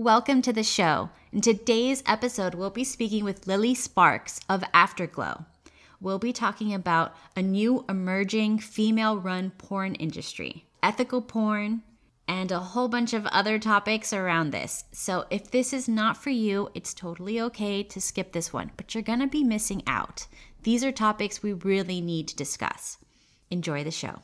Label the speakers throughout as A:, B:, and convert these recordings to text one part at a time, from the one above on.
A: Welcome to the show. In today's episode, we'll be speaking with Lilly Sparks of Afterglow. We'll be talking about a new emerging female run porn industry, ethical porn, and a whole bunch of other topics around this. So if this is not for you, it's totally okay to skip this one, but you're gonna be missing out. These are topics we really need to discuss. Enjoy the show.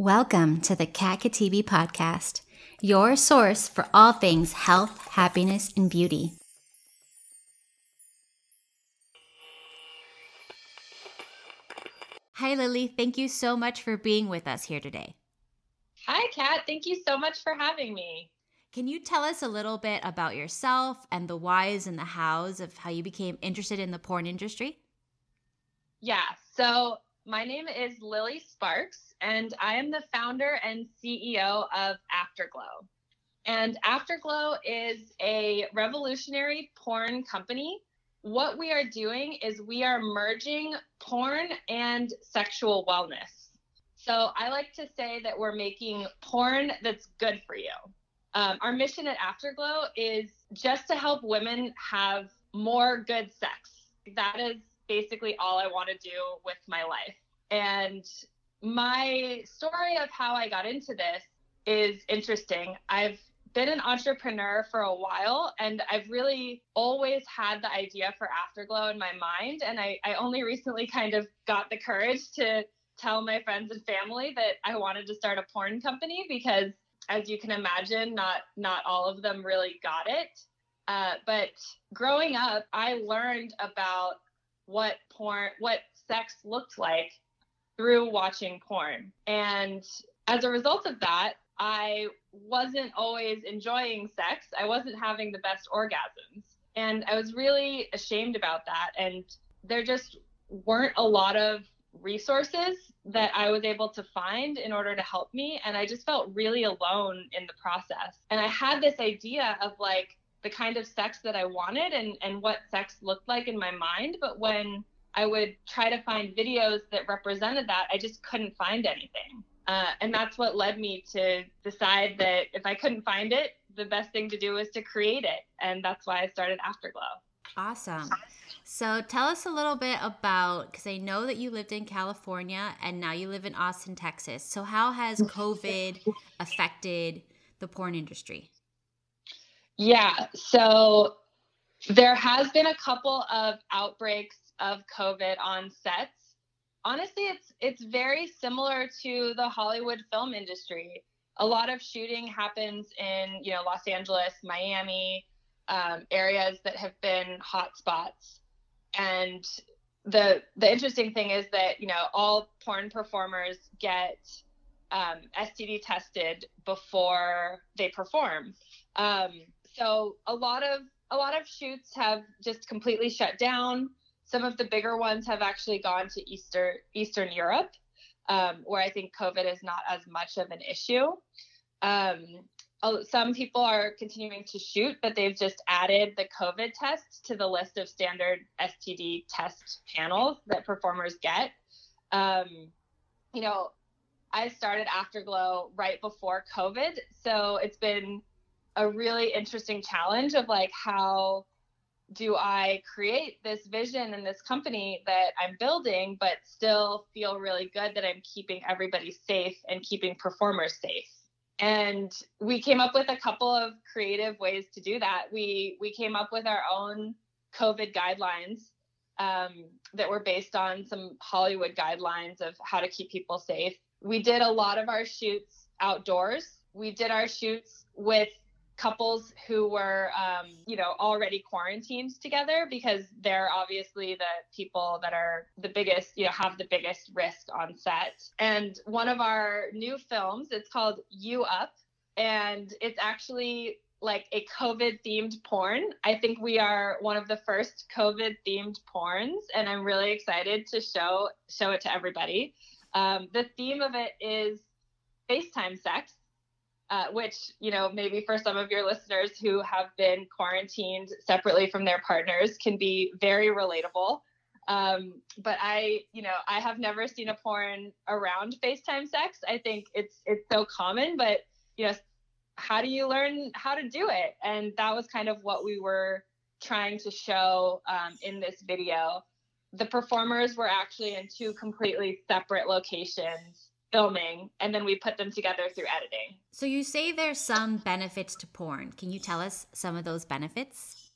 A: Welcome to the Kat Khatibi podcast, your source for all things health, happiness, and beauty. Hi, Lilly. Thank you so much for being with us here today.
B: Hi, Kat. Thank you so much for having me.
A: Can you tell us a little bit about yourself and the whys and the hows of how you became interested in the porn industry?
B: Yeah. So, my name is Lilly Sparks, and I am the founder and CEO of Afterglow. And Afterglow is a revolutionary porn company. What we are doing is we are merging porn and sexual wellness. So I like to say that we're making porn that's good for you. Um, our mission at Afterglow is just to help women have more good sex. That is basically all I want to do with my life. And my story of how I got into this is interesting. I've been an entrepreneur for a while and I've really always had the idea for Afterglow in my mind. And I, I only recently kind of got the courage to tell my friends and family that I wanted to start a porn company because as you can imagine, not not all of them really got it. Uh, but growing up, I learned about what porn, what sex looked like through watching porn. And as a result of that, I wasn't always enjoying sex. I wasn't having the best orgasms. And I was really ashamed about that. And there just weren't a lot of resources that I was able to find in order to help me. And I just felt really alone in the process. And I had this idea of like the kind of sex that I wanted and, and what sex looked like in my mind. But when I would try to find videos that represented that. I just couldn't find anything. Uh, and that's what led me to decide that if I couldn't find it, the best thing to do was to create it. And that's why I started Afterglow.
A: Awesome. So tell us a little bit about because I know that you lived in California and now you live in Austin, Texas. So how has COVID affected the porn industry?
B: Yeah. So there has been a couple of outbreaks of COVID on sets. Honestly, it's it's very similar to the Hollywood film industry. A lot of shooting happens in you know Los Angeles, Miami, um, areas that have been hot spots. And the the interesting thing is that you know all porn performers get um, STD tested before they perform. Um, so a lot of a lot of shoots have just completely shut down. Some of the bigger ones have actually gone to Easter, Eastern Europe, um, where I think COVID is not as much of an issue. Um, some people are continuing to shoot, but they've just added the COVID test to the list of standard STD test panels that performers get. Um, you know, I started Afterglow right before COVID, so it's been a really interesting challenge of like how do I create this vision and this company that I'm building, but still feel really good that I'm keeping everybody safe and keeping performers safe? And we came up with a couple of creative ways to do that. We we came up with our own COVID guidelines um, that were based on some Hollywood guidelines of how to keep people safe. We did a lot of our shoots outdoors. We did our shoots with couples who were, um, you know, already quarantined together because they're obviously the people that are the biggest, you know, have the biggest risk on set. And one of our new films, it's called You Up, and it's actually like a COVID themed porn. I think we are one of the first COVID themed porns, and I'm really excited to show show it to everybody. Um, the theme of it is FaceTime sex uh, which you know maybe for some of your listeners who have been quarantined separately from their partners can be very relatable Um, but I, you know, I have never seen a porn around FaceTime sex. I think it's it's so common, but you know, how do you learn how to do it? And that was kind of what we were trying to show um, in this video. The performers were actually in two completely separate locations filming, and then we put them together through editing.
A: So you say there's some benefits to porn. Can you tell us some of those benefits?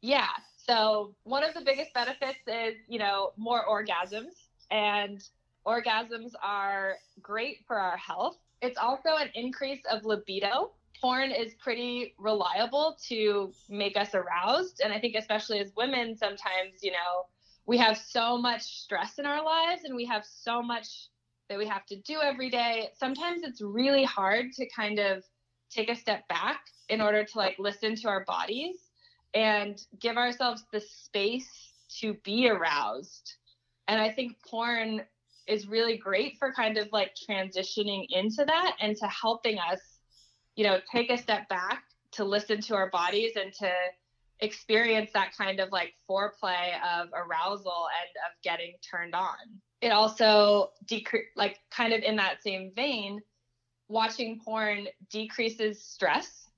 B: Yeah. So one of the biggest benefits is, you know, more orgasms and orgasms are great for our health. It's also an increase of libido. Porn is pretty reliable to make us aroused. And I think, especially as women, sometimes, you know, we have so much stress in our lives and we have so much that we have to do every day. Sometimes it's really hard to kind of take a step back in order to like listen to our bodies and give ourselves the space to be aroused. And I think porn is really great for kind of like transitioning into that and to helping us, you know, take a step back to listen to our bodies and to experience that kind of like foreplay of arousal and of getting turned on. It also decrease like kind of in that same vein, watching porn decreases stress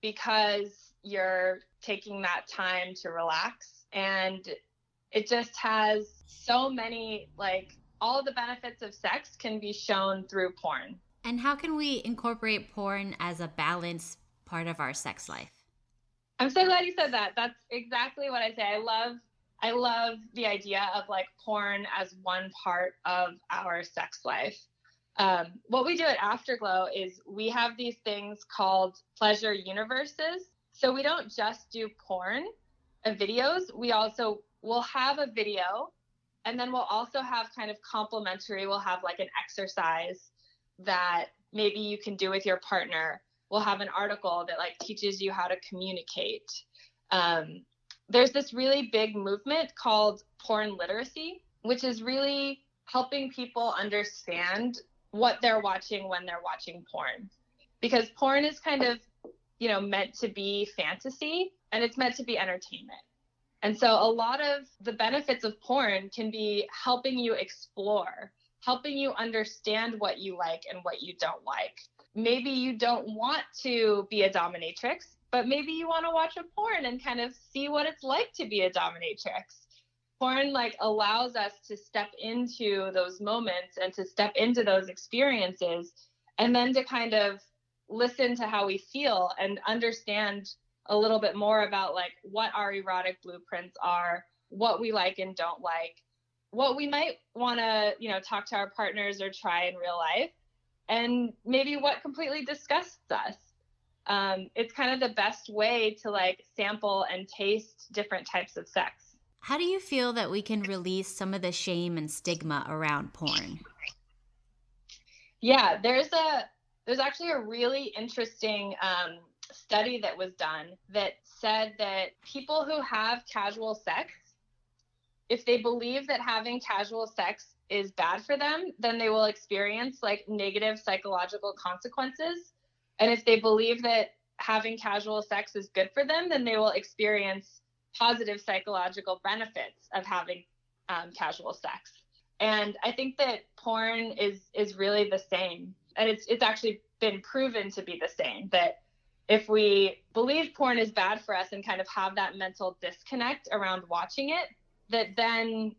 B: because you're taking that time to relax and it just has so many like all the benefits of sex can be shown through porn.
A: And how can we incorporate porn as a balanced part of our sex life?
B: I'm so glad you said that. That's exactly what I say. I love I love the idea of like porn as one part of our sex life. Um, what we do at Afterglow is we have these things called pleasure universes. So we don't just do porn and videos. We also will have a video and then we'll also have kind of complementary, we'll have like an exercise that maybe you can do with your partner. We'll have an article that like teaches you how to communicate. Um, there's this really big movement called porn literacy, which is really helping people understand what they're watching when they're watching porn. Because porn is kind of, you know, meant to be fantasy and it's meant to be entertainment. And so a lot of the benefits of porn can be helping you explore, helping you understand what you like and what you don't like. Maybe you don't want to be a dominatrix, but maybe you want to watch a porn and kind of see what it's like to be a dominatrix. Porn like allows us to step into those moments and to step into those experiences and then to kind of listen to how we feel and understand a little bit more about like what our erotic blueprints are, what we like and don't like, what we might want to, you know, talk to our partners or try in real life, and maybe what completely disgusts us. Um, it's kind of the best way to like sample and taste different types of sex.
A: How do you feel that we can release some of the shame and stigma around porn?
B: Yeah, there's a there's actually a really interesting um, study that was done that said that people who have casual sex, if they believe that having casual sex is bad for them, then they will experience like negative psychological consequences. And if they believe that having casual sex is good for them, then they will experience positive psychological benefits of having um, casual sex. And I think that porn is is really the same, and it's it's actually been proven to be the same. That if we believe porn is bad for us and kind of have that mental disconnect around watching it that then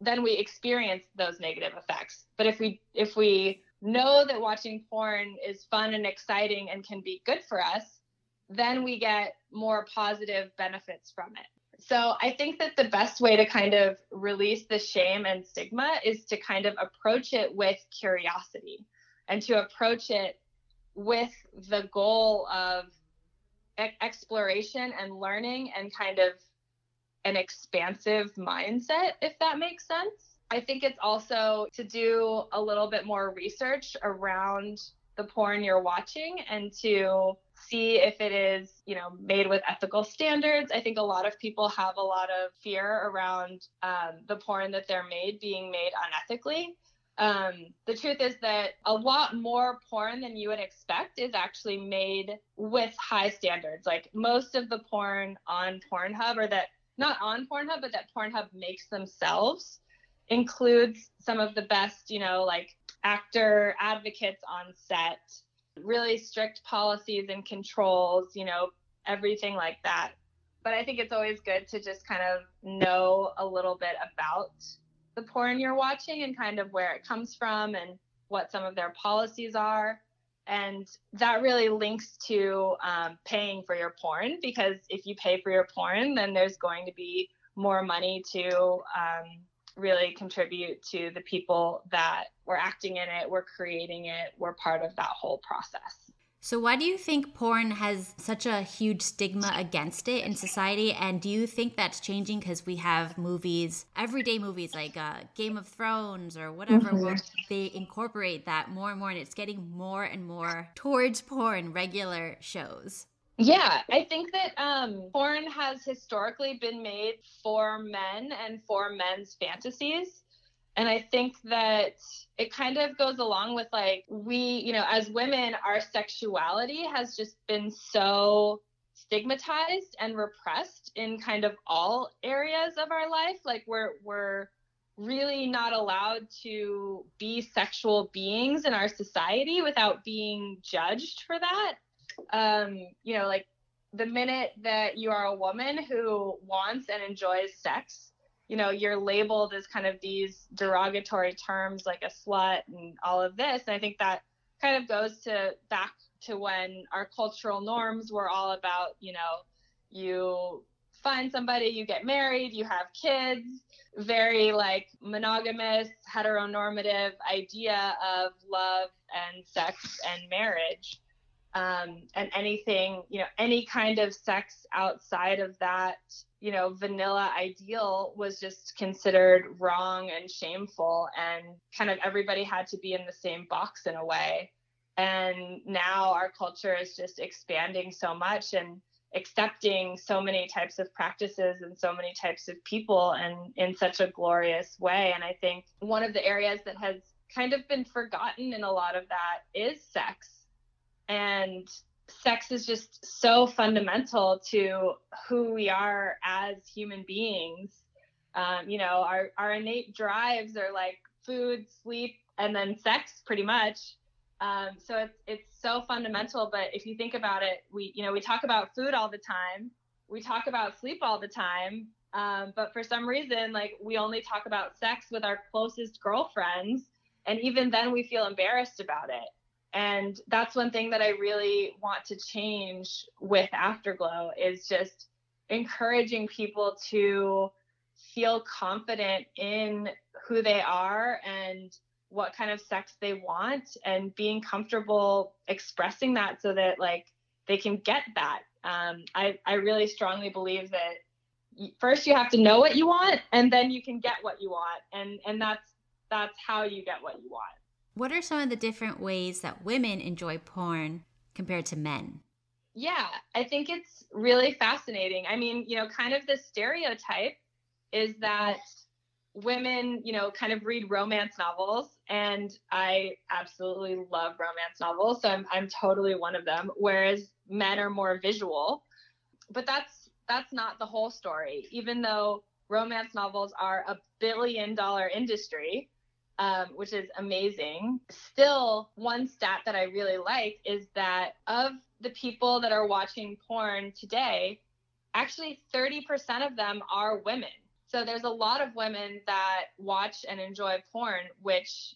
B: then we experience those negative effects but if we if we know that watching porn is fun and exciting and can be good for us then we get more positive benefits from it so i think that the best way to kind of release the shame and stigma is to kind of approach it with curiosity and to approach it with the goal of exploration and learning and kind of an expansive mindset, if that makes sense. I think it's also to do a little bit more research around the porn you're watching and to see if it is, you know, made with ethical standards. I think a lot of people have a lot of fear around um, the porn that they're made being made unethically. Um, the truth is that a lot more porn than you would expect is actually made with high standards. Like most of the porn on Pornhub or that not on Pornhub, but that Pornhub makes themselves includes some of the best, you know, like actor advocates on set, really strict policies and controls, you know, everything like that. But I think it's always good to just kind of know a little bit about the porn you're watching and kind of where it comes from and what some of their policies are. And that really links to um, paying for your porn because if you pay for your porn, then there's going to be more money to um, really contribute to the people that were acting in it, were creating it, were part of that whole process.
A: So, why do you think porn has such a huge stigma against it in society? And do you think that's changing because we have movies, everyday movies like uh, Game of Thrones or whatever, mm-hmm. where they incorporate that more and more, and it's getting more and more towards porn, regular shows?
B: Yeah, I think that um, porn has historically been made for men and for men's fantasies. And I think that it kind of goes along with like, we, you know, as women, our sexuality has just been so stigmatized and repressed in kind of all areas of our life. Like, we're, we're, really not allowed to be sexual beings in our society without being judged for that um, you know, like the minute that you are a woman who wants and enjoys sex, you know, you're labeled as kind of these derogatory terms like a slut and all of this. And I think that kind of goes to back to when our cultural norms were all about, you know, you find somebody, you get married, you have kids, very like monogamous, heteronormative idea of love and sex and marriage um, and anything, you know, any kind of sex outside of that, you know, vanilla ideal was just considered wrong and shameful, and kind of everybody had to be in the same box in a way. And now our culture is just expanding so much and accepting so many types of practices and so many types of people and in such a glorious way. And I think one of the areas that has kind of been forgotten in a lot of that is sex and sex is just so fundamental to who we are as human beings. Um, you know, our, our innate drives are like food, sleep, and then sex pretty much. Um, so it's, it's so fundamental. But if you think about it, we, you know, we talk about food all the time. We talk about sleep all the time. Um, but for some reason, like we only talk about sex with our closest girlfriends. And even then we feel embarrassed about it. And that's one thing that I really want to change with Afterglow is just encouraging people to feel confident in who they are and what kind of sex they want and being comfortable expressing that so that like they can get that. Um, I, I really strongly believe that first you have to know what you want and then you can get what you want and and that's that's how you get what you want
A: what are some of the different ways that women enjoy porn compared to men?
B: Yeah, I think it's really fascinating. I mean, you know, kind of the stereotype is that women, you know, kind of read romance novels, and I absolutely love romance novels, so I'm I'm totally one of them. Whereas men are more visual, but that's that's not the whole story. Even though romance novels are a billion dollar industry, um, which is amazing. Still, one stat that I really like is that of the people that are watching porn today, actually 30% of them are women. So there's a lot of women that watch and enjoy porn, which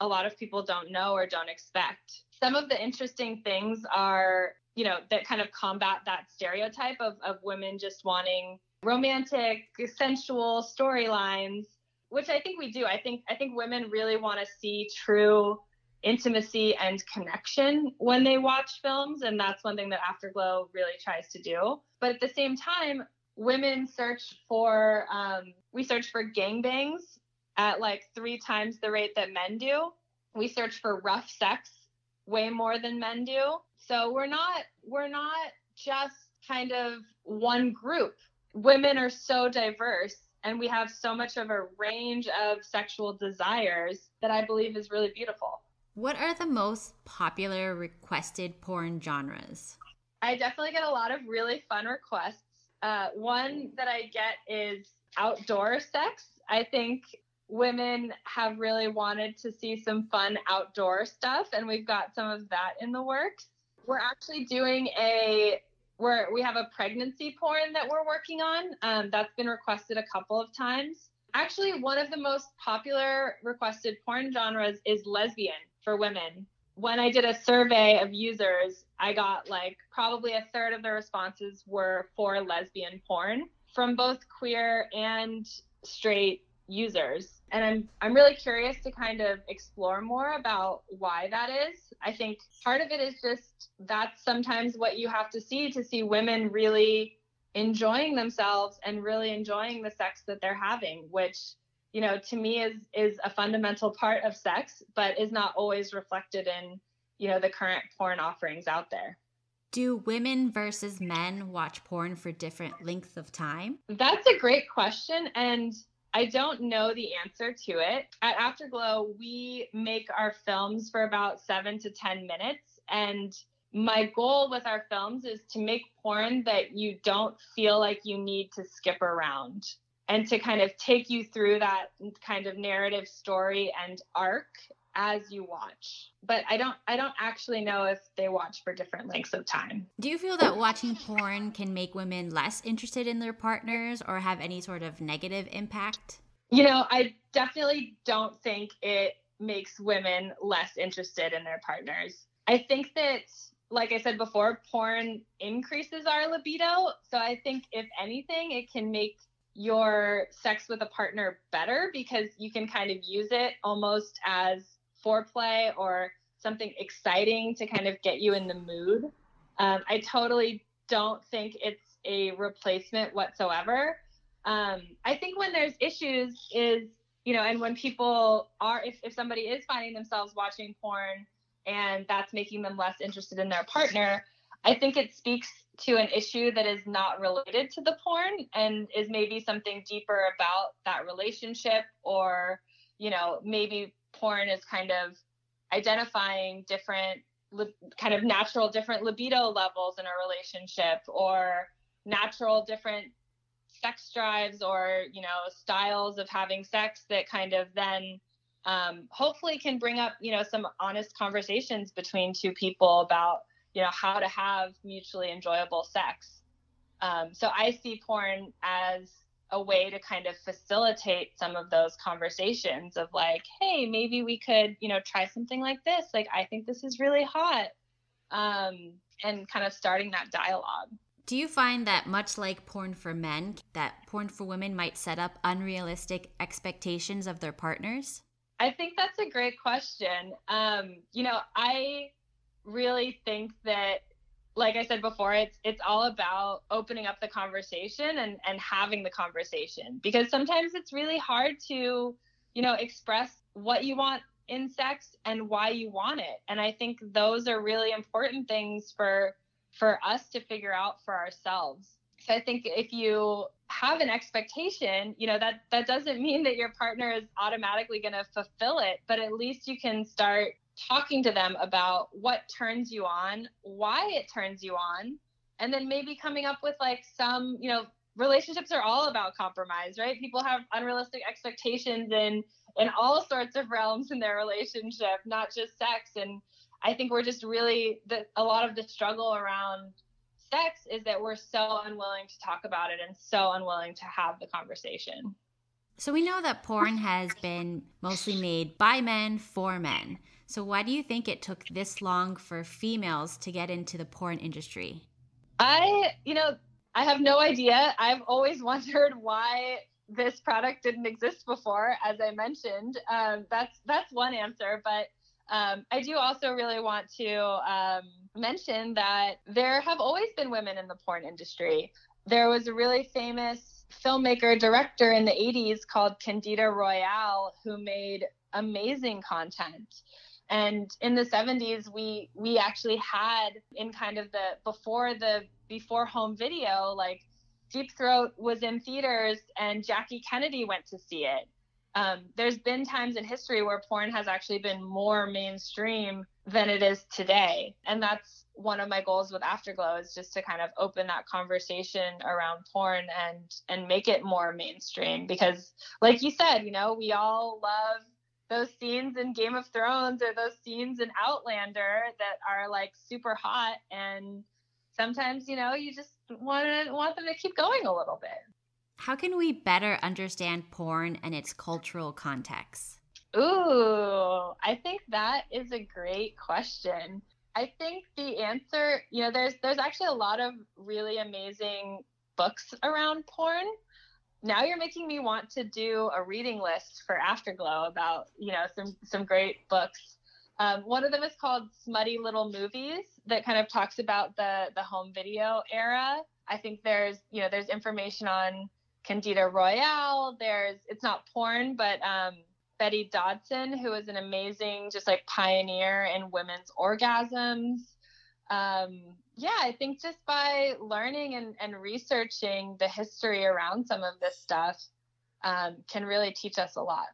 B: a lot of people don't know or don't expect. Some of the interesting things are, you know, that kind of combat that stereotype of, of women just wanting romantic, sensual storylines which I think we do. I think I think women really want to see true intimacy and connection when they watch films, and that's one thing that Afterglow really tries to do. But at the same time, women search for um, we search for gangbangs at like three times the rate that men do. We search for rough sex way more than men do. So we're not we're not just kind of one group. Women are so diverse and we have so much of a range of sexual desires that I believe is really beautiful.
A: What are the most popular requested porn genres?
B: I definitely get a lot of really fun requests Uh, one that I get is outdoor sex. I think women have really wanted to see some fun outdoor stuff, and we've got some of that in the works. We're actually doing a where we have a pregnancy porn that we're working on. Um, that's been requested a couple of times. Actually, one of the most popular requested porn genres is lesbian for women. When I did a survey of users, I got like probably a third of the responses were for lesbian porn from both queer and straight users. And I'm I'm really curious to kind of explore more about why that is. I think part of it is just that's sometimes what you have to see to see women really enjoying themselves and really enjoying the sex that they're having, which you know to me is is a fundamental part of sex, but is not always reflected in you know the current porn offerings out there.
A: Do women versus men watch porn for different lengths of time?
B: That's a great question. And I don't know the answer to it. At Afterglow, we make our films for about seven to 10 minutes. And my goal with our films is to make porn that you don't feel like you need to skip around and to kind of take you through that kind of narrative story and arc as you watch. But I don't I don't actually know if they watch for different lengths of time.
A: Do you feel that watching porn can make women less interested in their partners or have any sort of negative impact?
B: You know, I definitely don't think it makes women less interested in their partners. I think that like I said before, porn increases our libido. So I think if anything, it can make your sex with a partner better because you can kind of use it almost as foreplay or something exciting to kind of get you in the mood. Um, I totally don't think it's a replacement whatsoever. Um, I think when there's issues is, you know, and when people are, if, if somebody is finding themselves watching porn and that's making them less interested in their partner, I think it speaks to an issue that is not related to the porn and is maybe something deeper about that relationship or, you know, maybe porn is kind of identifying different kind of natural different libido levels in a relationship or natural different sex drives or you know styles of having sex that kind of then um, hopefully can bring up you know some honest conversations between two people about you know how to have mutually enjoyable sex. Um, so i see porn as a way to kind of facilitate some of those conversations of like, hey, maybe we could, you know, try something like this. Like, I think this is really hot. Um, and kind of starting that dialogue.
A: Do you find that much like porn for men, that porn for women might set up unrealistic expectations of their partners?
B: I think that's a great question. Um, you know, I really think that like I said before, it's it's all about opening up the conversation and and having the conversation because sometimes it's really hard to, you know, express what you want in sex and why you want it. And I think those are really important things for for us to figure out for ourselves. So I think if you have an expectation, you know, that that doesn't mean that your partner is automatically going to fulfill it, but at least you can start talking to them about what turns you on, why it turns you on, and then maybe coming up with like some, you know, relationships are all about compromise, right? People have unrealistic expectations in in all sorts of realms in their relationship, not just sex. And I think we're just really the, a lot of the struggle around sex is that we're so unwilling to talk about it and so unwilling to have the conversation.
A: So we know that porn has been mostly made by men for men. So, why do you think it took this long for females to get into the porn industry?
B: I, you know, I have no idea. I've always wondered why this product didn't exist before. As I mentioned, um, that's that's one answer. But um, I do also really want to um, mention that there have always been women in the porn industry. There was a really famous filmmaker director in the 80s called Candida Royalle who made amazing content and in the 70s we we actually had in kind of the before the before home video like deep throat was in theaters and jackie kennedy went to see it um, there's been times in history where porn has actually been more mainstream than it is today. And that's one of my goals with Afterglow is just to kind of open that conversation around porn and and make it more mainstream because like you said, you know, we all love those scenes in Game of Thrones or those scenes in Outlander that are like super hot and sometimes, you know, you just want to want them to keep going a little bit.
A: How can we better understand porn and its cultural context?
B: Ooh, I think that is a great question. I think the answer, you know, there's there's actually a lot of really amazing books around porn now you're making me want to do a reading list for Afterglow about you know some some great books. Um, one of them is called Smutty Little Movies that kind of talks about the the home video era. I think there's you know there's information on Candida Royalle. There's it's not porn, but um, Betty Dodson, who is an amazing just like pioneer in women's orgasms. Um, yeah, I think just by learning and, and researching the history around some of this stuff um, can really teach us a lot.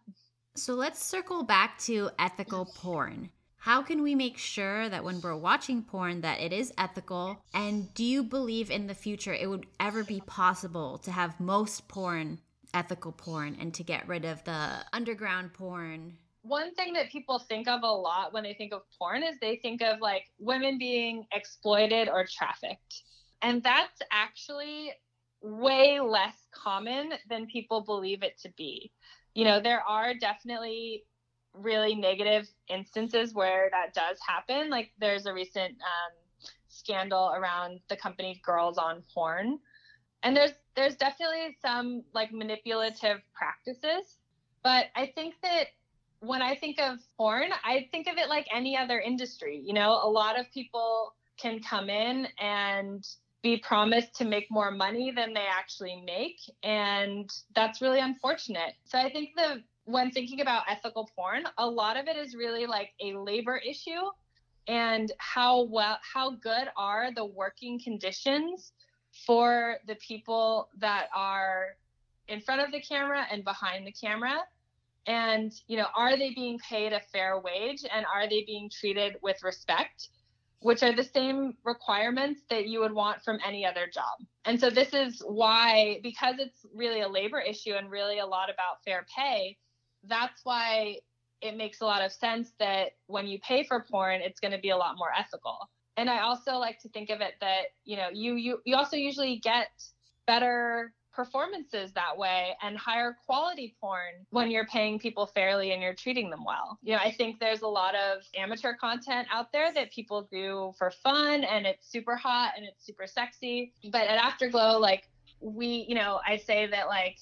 A: So let's circle back to ethical porn. How can we make sure that when we're watching porn that it is ethical? And do you believe in the future it would ever be possible to have most porn ethical porn and to get rid of the underground porn
B: one thing that people think of a lot when they think of porn is they think of like women being exploited or trafficked. And that's actually way less common than people believe it to be. You know, there are definitely really negative instances where that does happen. Like there's a recent um, scandal around the company Girls on Porn. And there's there's definitely some like manipulative practices, but I think that when I think of porn, I think of it like any other industry. You know, a lot of people can come in and be promised to make more money than they actually make. And that's really unfortunate. So I think the when thinking about ethical porn, a lot of it is really like a labor issue and how well how good are the working conditions for the people that are in front of the camera and behind the camera and you know are they being paid a fair wage and are they being treated with respect which are the same requirements that you would want from any other job. And so this is why because it's really a labor issue and really a lot about fair pay that's why it makes a lot of sense that when you pay for porn it's going to be a lot more ethical. And i also like to think of it that you know you you, you also usually get better performances that way and higher quality porn when you're paying people fairly and you're treating them well. You know, I think there's a lot of amateur content out there that people do for fun and it's super hot and it's super sexy. But at Afterglow, like we, you know, I say that like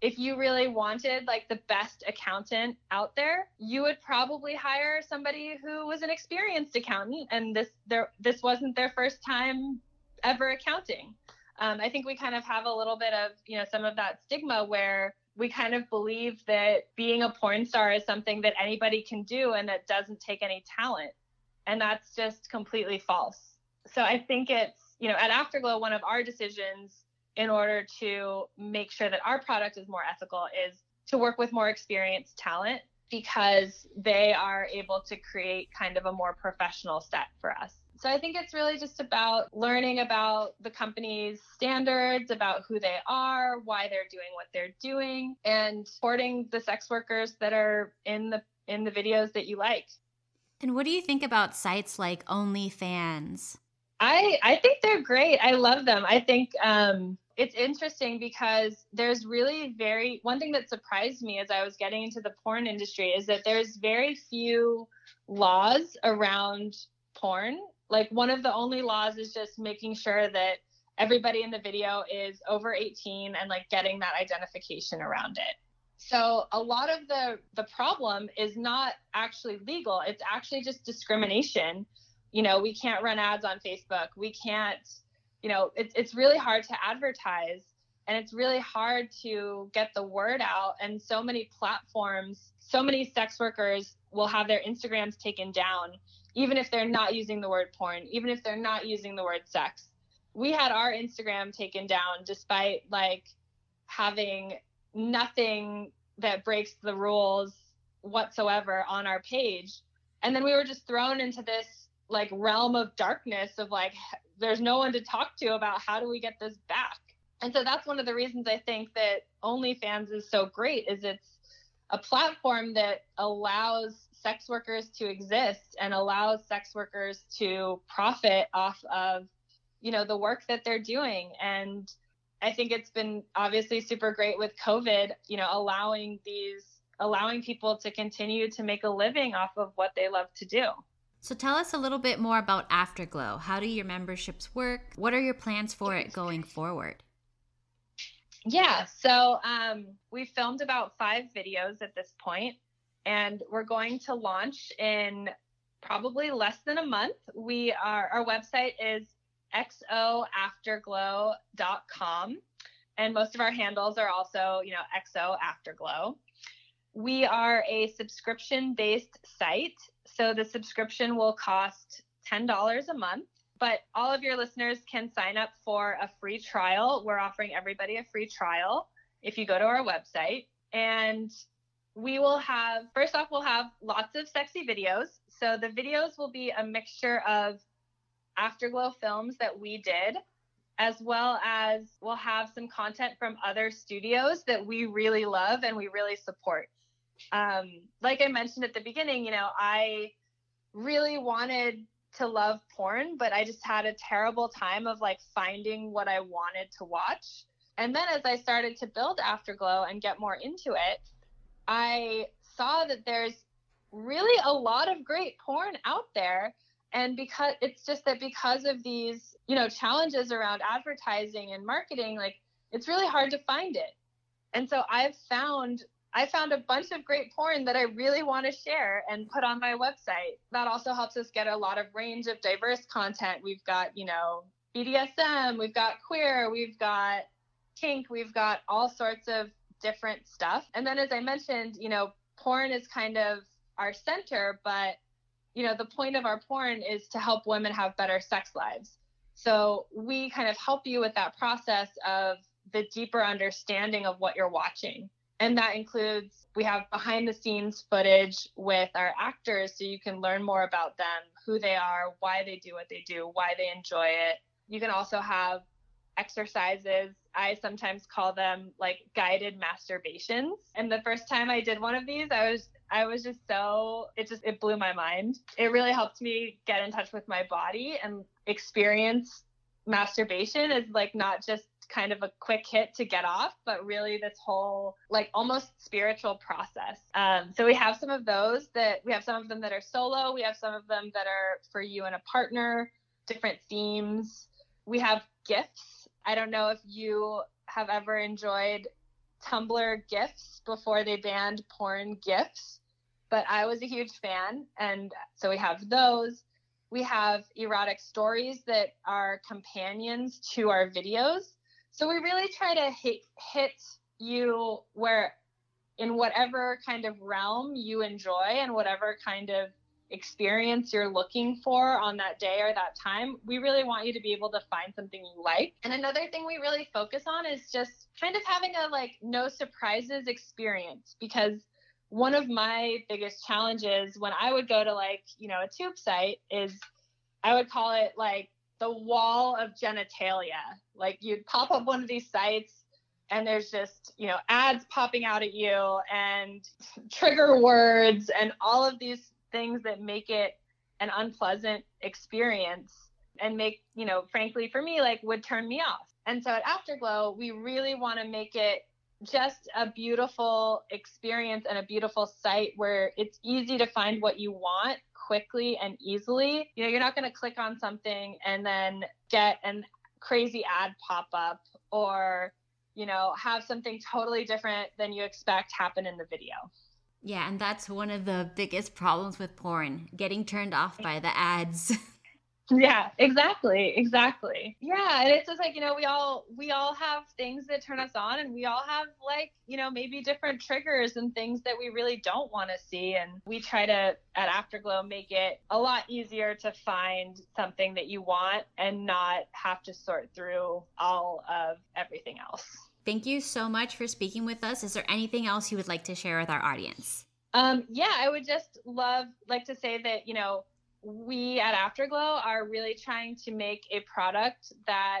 B: if you really wanted like the best accountant out there, you would probably hire somebody who was an experienced accountant and this there this wasn't their first time ever accounting um, I think we kind of have a little bit of, you know, some of that stigma where we kind of believe that being a porn star is something that anybody can do and that doesn't take any talent. And that's just completely false. So I think it's, you know, at Afterglow, one of our decisions in order to make sure that our product is more ethical is to work with more experienced talent because they are able to create kind of a more professional set for us. So I think it's really just about learning about the company's standards, about who they are, why they're doing what they're doing, and supporting the sex workers that are in the in the videos that you like.
A: And what do you think about sites like OnlyFans?
B: I I think they're great. I love them. I think um, it's interesting because there's really very one thing that surprised me as I was getting into the porn industry is that there's very few laws around porn like one of the only laws is just making sure that everybody in the video is over 18 and like getting that identification around it. So a lot of the the problem is not actually legal. It's actually just discrimination. You know, we can't run ads on Facebook. We can't, you know, it's it's really hard to advertise and it's really hard to get the word out and so many platforms, so many sex workers will have their Instagrams taken down even if they're not using the word porn, even if they're not using the word sex. We had our Instagram taken down despite like having nothing that breaks the rules whatsoever on our page. And then we were just thrown into this like realm of darkness of like there's no one to talk to about how do we get this back. And so that's one of the reasons I think that OnlyFans is so great is it's a platform that allows sex workers to exist and allows sex workers to profit off of you know the work that they're doing. And i think it's been obviously super great with covid you know allowing these allowing people to continue to make a living off of what they love to do.
A: So tell us a little bit more about afterglow. How do your memberships work? What are your plans for it going forward?
B: Yeah, so um, we filmed about five videos at this point, and we're going to launch in probably less than a month. We are our website is xoafterglow.com, and most of our handles are also you know xo afterglow. We are a subscription based site, so the subscription will cost ten dollars a month but all of your listeners can sign up for a free trial. We're offering everybody a free trial if you go to our website. And we will have, first off, we'll have lots of sexy videos. So the videos will be a mixture of Afterglow films that we did, as well as we'll have some content from other studios that we really love and we really support. Um, like I mentioned at the beginning, you know, I really wanted to love porn, but I just had a terrible time of like finding what I wanted to watch. And then as I started to build Afterglow and get more into it, I saw that there's really a lot of great porn out there. And because it's just that because of these, you know, challenges around advertising and marketing, like it's really hard to find it. And so I've found I found a bunch of great porn that I really want to share and put on my website. That also helps us get a lot of range of diverse content. We've got, you know, BDSM, we've got queer, we've got kink, we've got all sorts of different stuff. And then as I mentioned, you know, porn is kind of our center, but you know, the point of our porn is to help women have better sex lives. So we kind of help you with that process of the deeper understanding of what you're watching. And that includes we have behind the scenes footage with our actors so you can learn more about them, who they are, why they do what they do, why they enjoy it. You can also have exercises. I sometimes call them like guided masturbations. And the first time I did one of these, I was I was just so it just it blew my mind. It really helped me get in touch with my body and experience masturbation is like not just kind of a quick hit to get off, but really this whole like almost spiritual process. Um, so we have some of those that we have some of them that are solo, we have some of them that are for you and a partner, different themes. We have GIFs. I don't know if you have ever enjoyed Tumblr GIFs before they banned porn GIFs, but I was a huge fan. And so we have those. We have erotic stories that are companions to our videos. So we really try to hit hit you where in whatever kind of realm you enjoy and whatever kind of experience you're looking for on that day or that time, we really want you to be able to find something you like. And another thing we really focus on is just kind of having a like no surprises experience because one of my biggest challenges when I would go to like, you know, a tube site is I would call it like the wall of genitalia. Like you'd pop up one of these sites and there's just, you know, ads popping out at you and trigger words and all of these things that make it an unpleasant experience and make, you know, frankly for me, like would turn me off. And so at Afterglow, we really want to make it just a beautiful experience and a beautiful site where it's easy to find what you want quickly and easily. You know, you're not going to click on something and then get an crazy ad pop up or, you know, have something totally different than you expect happen in the video.
A: Yeah, and that's one of the biggest problems with porn, getting turned off by the ads.
B: yeah exactly exactly yeah and it's just like you know we all we all have things that turn us on and we all have like you know maybe different triggers and things that we really don't want to see and we try to at afterglow make it a lot easier to find something that you want and not have to sort through all of everything else
A: Thank you so much for speaking with us. Is there anything else you would like to share with our audience?
B: Um, yeah, I would just love like to say that, you know, we at Afterglow are really trying to make a product that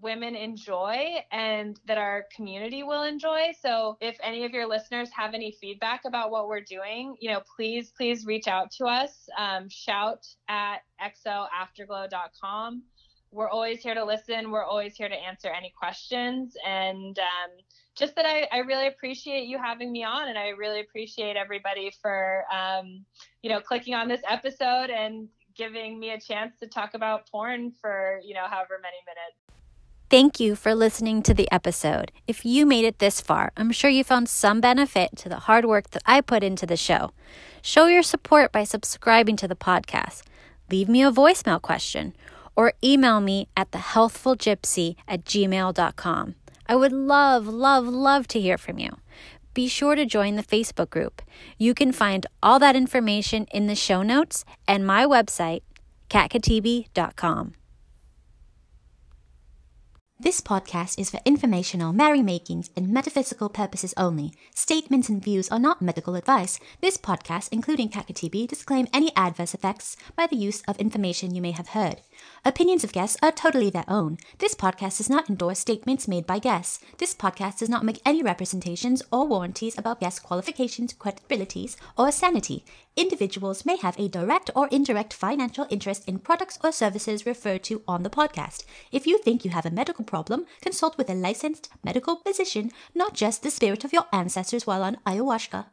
B: women enjoy and that our community will enjoy. So if any of your listeners have any feedback about what we're doing, you know, please, please reach out to us. Um, shout at xoafterglow.com. We're always here to listen. We're always here to answer any questions. And um, just that I, I really appreciate you having me on and I really appreciate everybody for, um, you know, clicking on this episode and giving me a chance to talk about porn for, you know, however many minutes.
A: Thank you for listening to the episode. If you made it this far, I'm sure you found some benefit to the hard work that I put into the show. Show your support by subscribing to the podcast. Leave me a voicemail question or email me at thehealthfulgypsy at gmail.com. I would love, love, love to hear from you. Be sure to join the Facebook group. You can find all that information in the show notes and my website, katkhatibi.com. This podcast is for informational merrymakings and metaphysical purposes only. Statements and views are not medical advice. This podcast, including Kat Khatibi, disclaim any adverse effects by the use of information you may have heard. Opinions of guests are totally their own. This podcast does not endorse statements made by guests. This podcast does not make any representations or warranties about guest qualifications, credibilities, or sanity. Individuals may have a direct or indirect financial interest in products or services referred to on the podcast. If you think you have a medical problem, consult with a licensed medical physician, not just the spirit of your ancestors while on ayahuasca.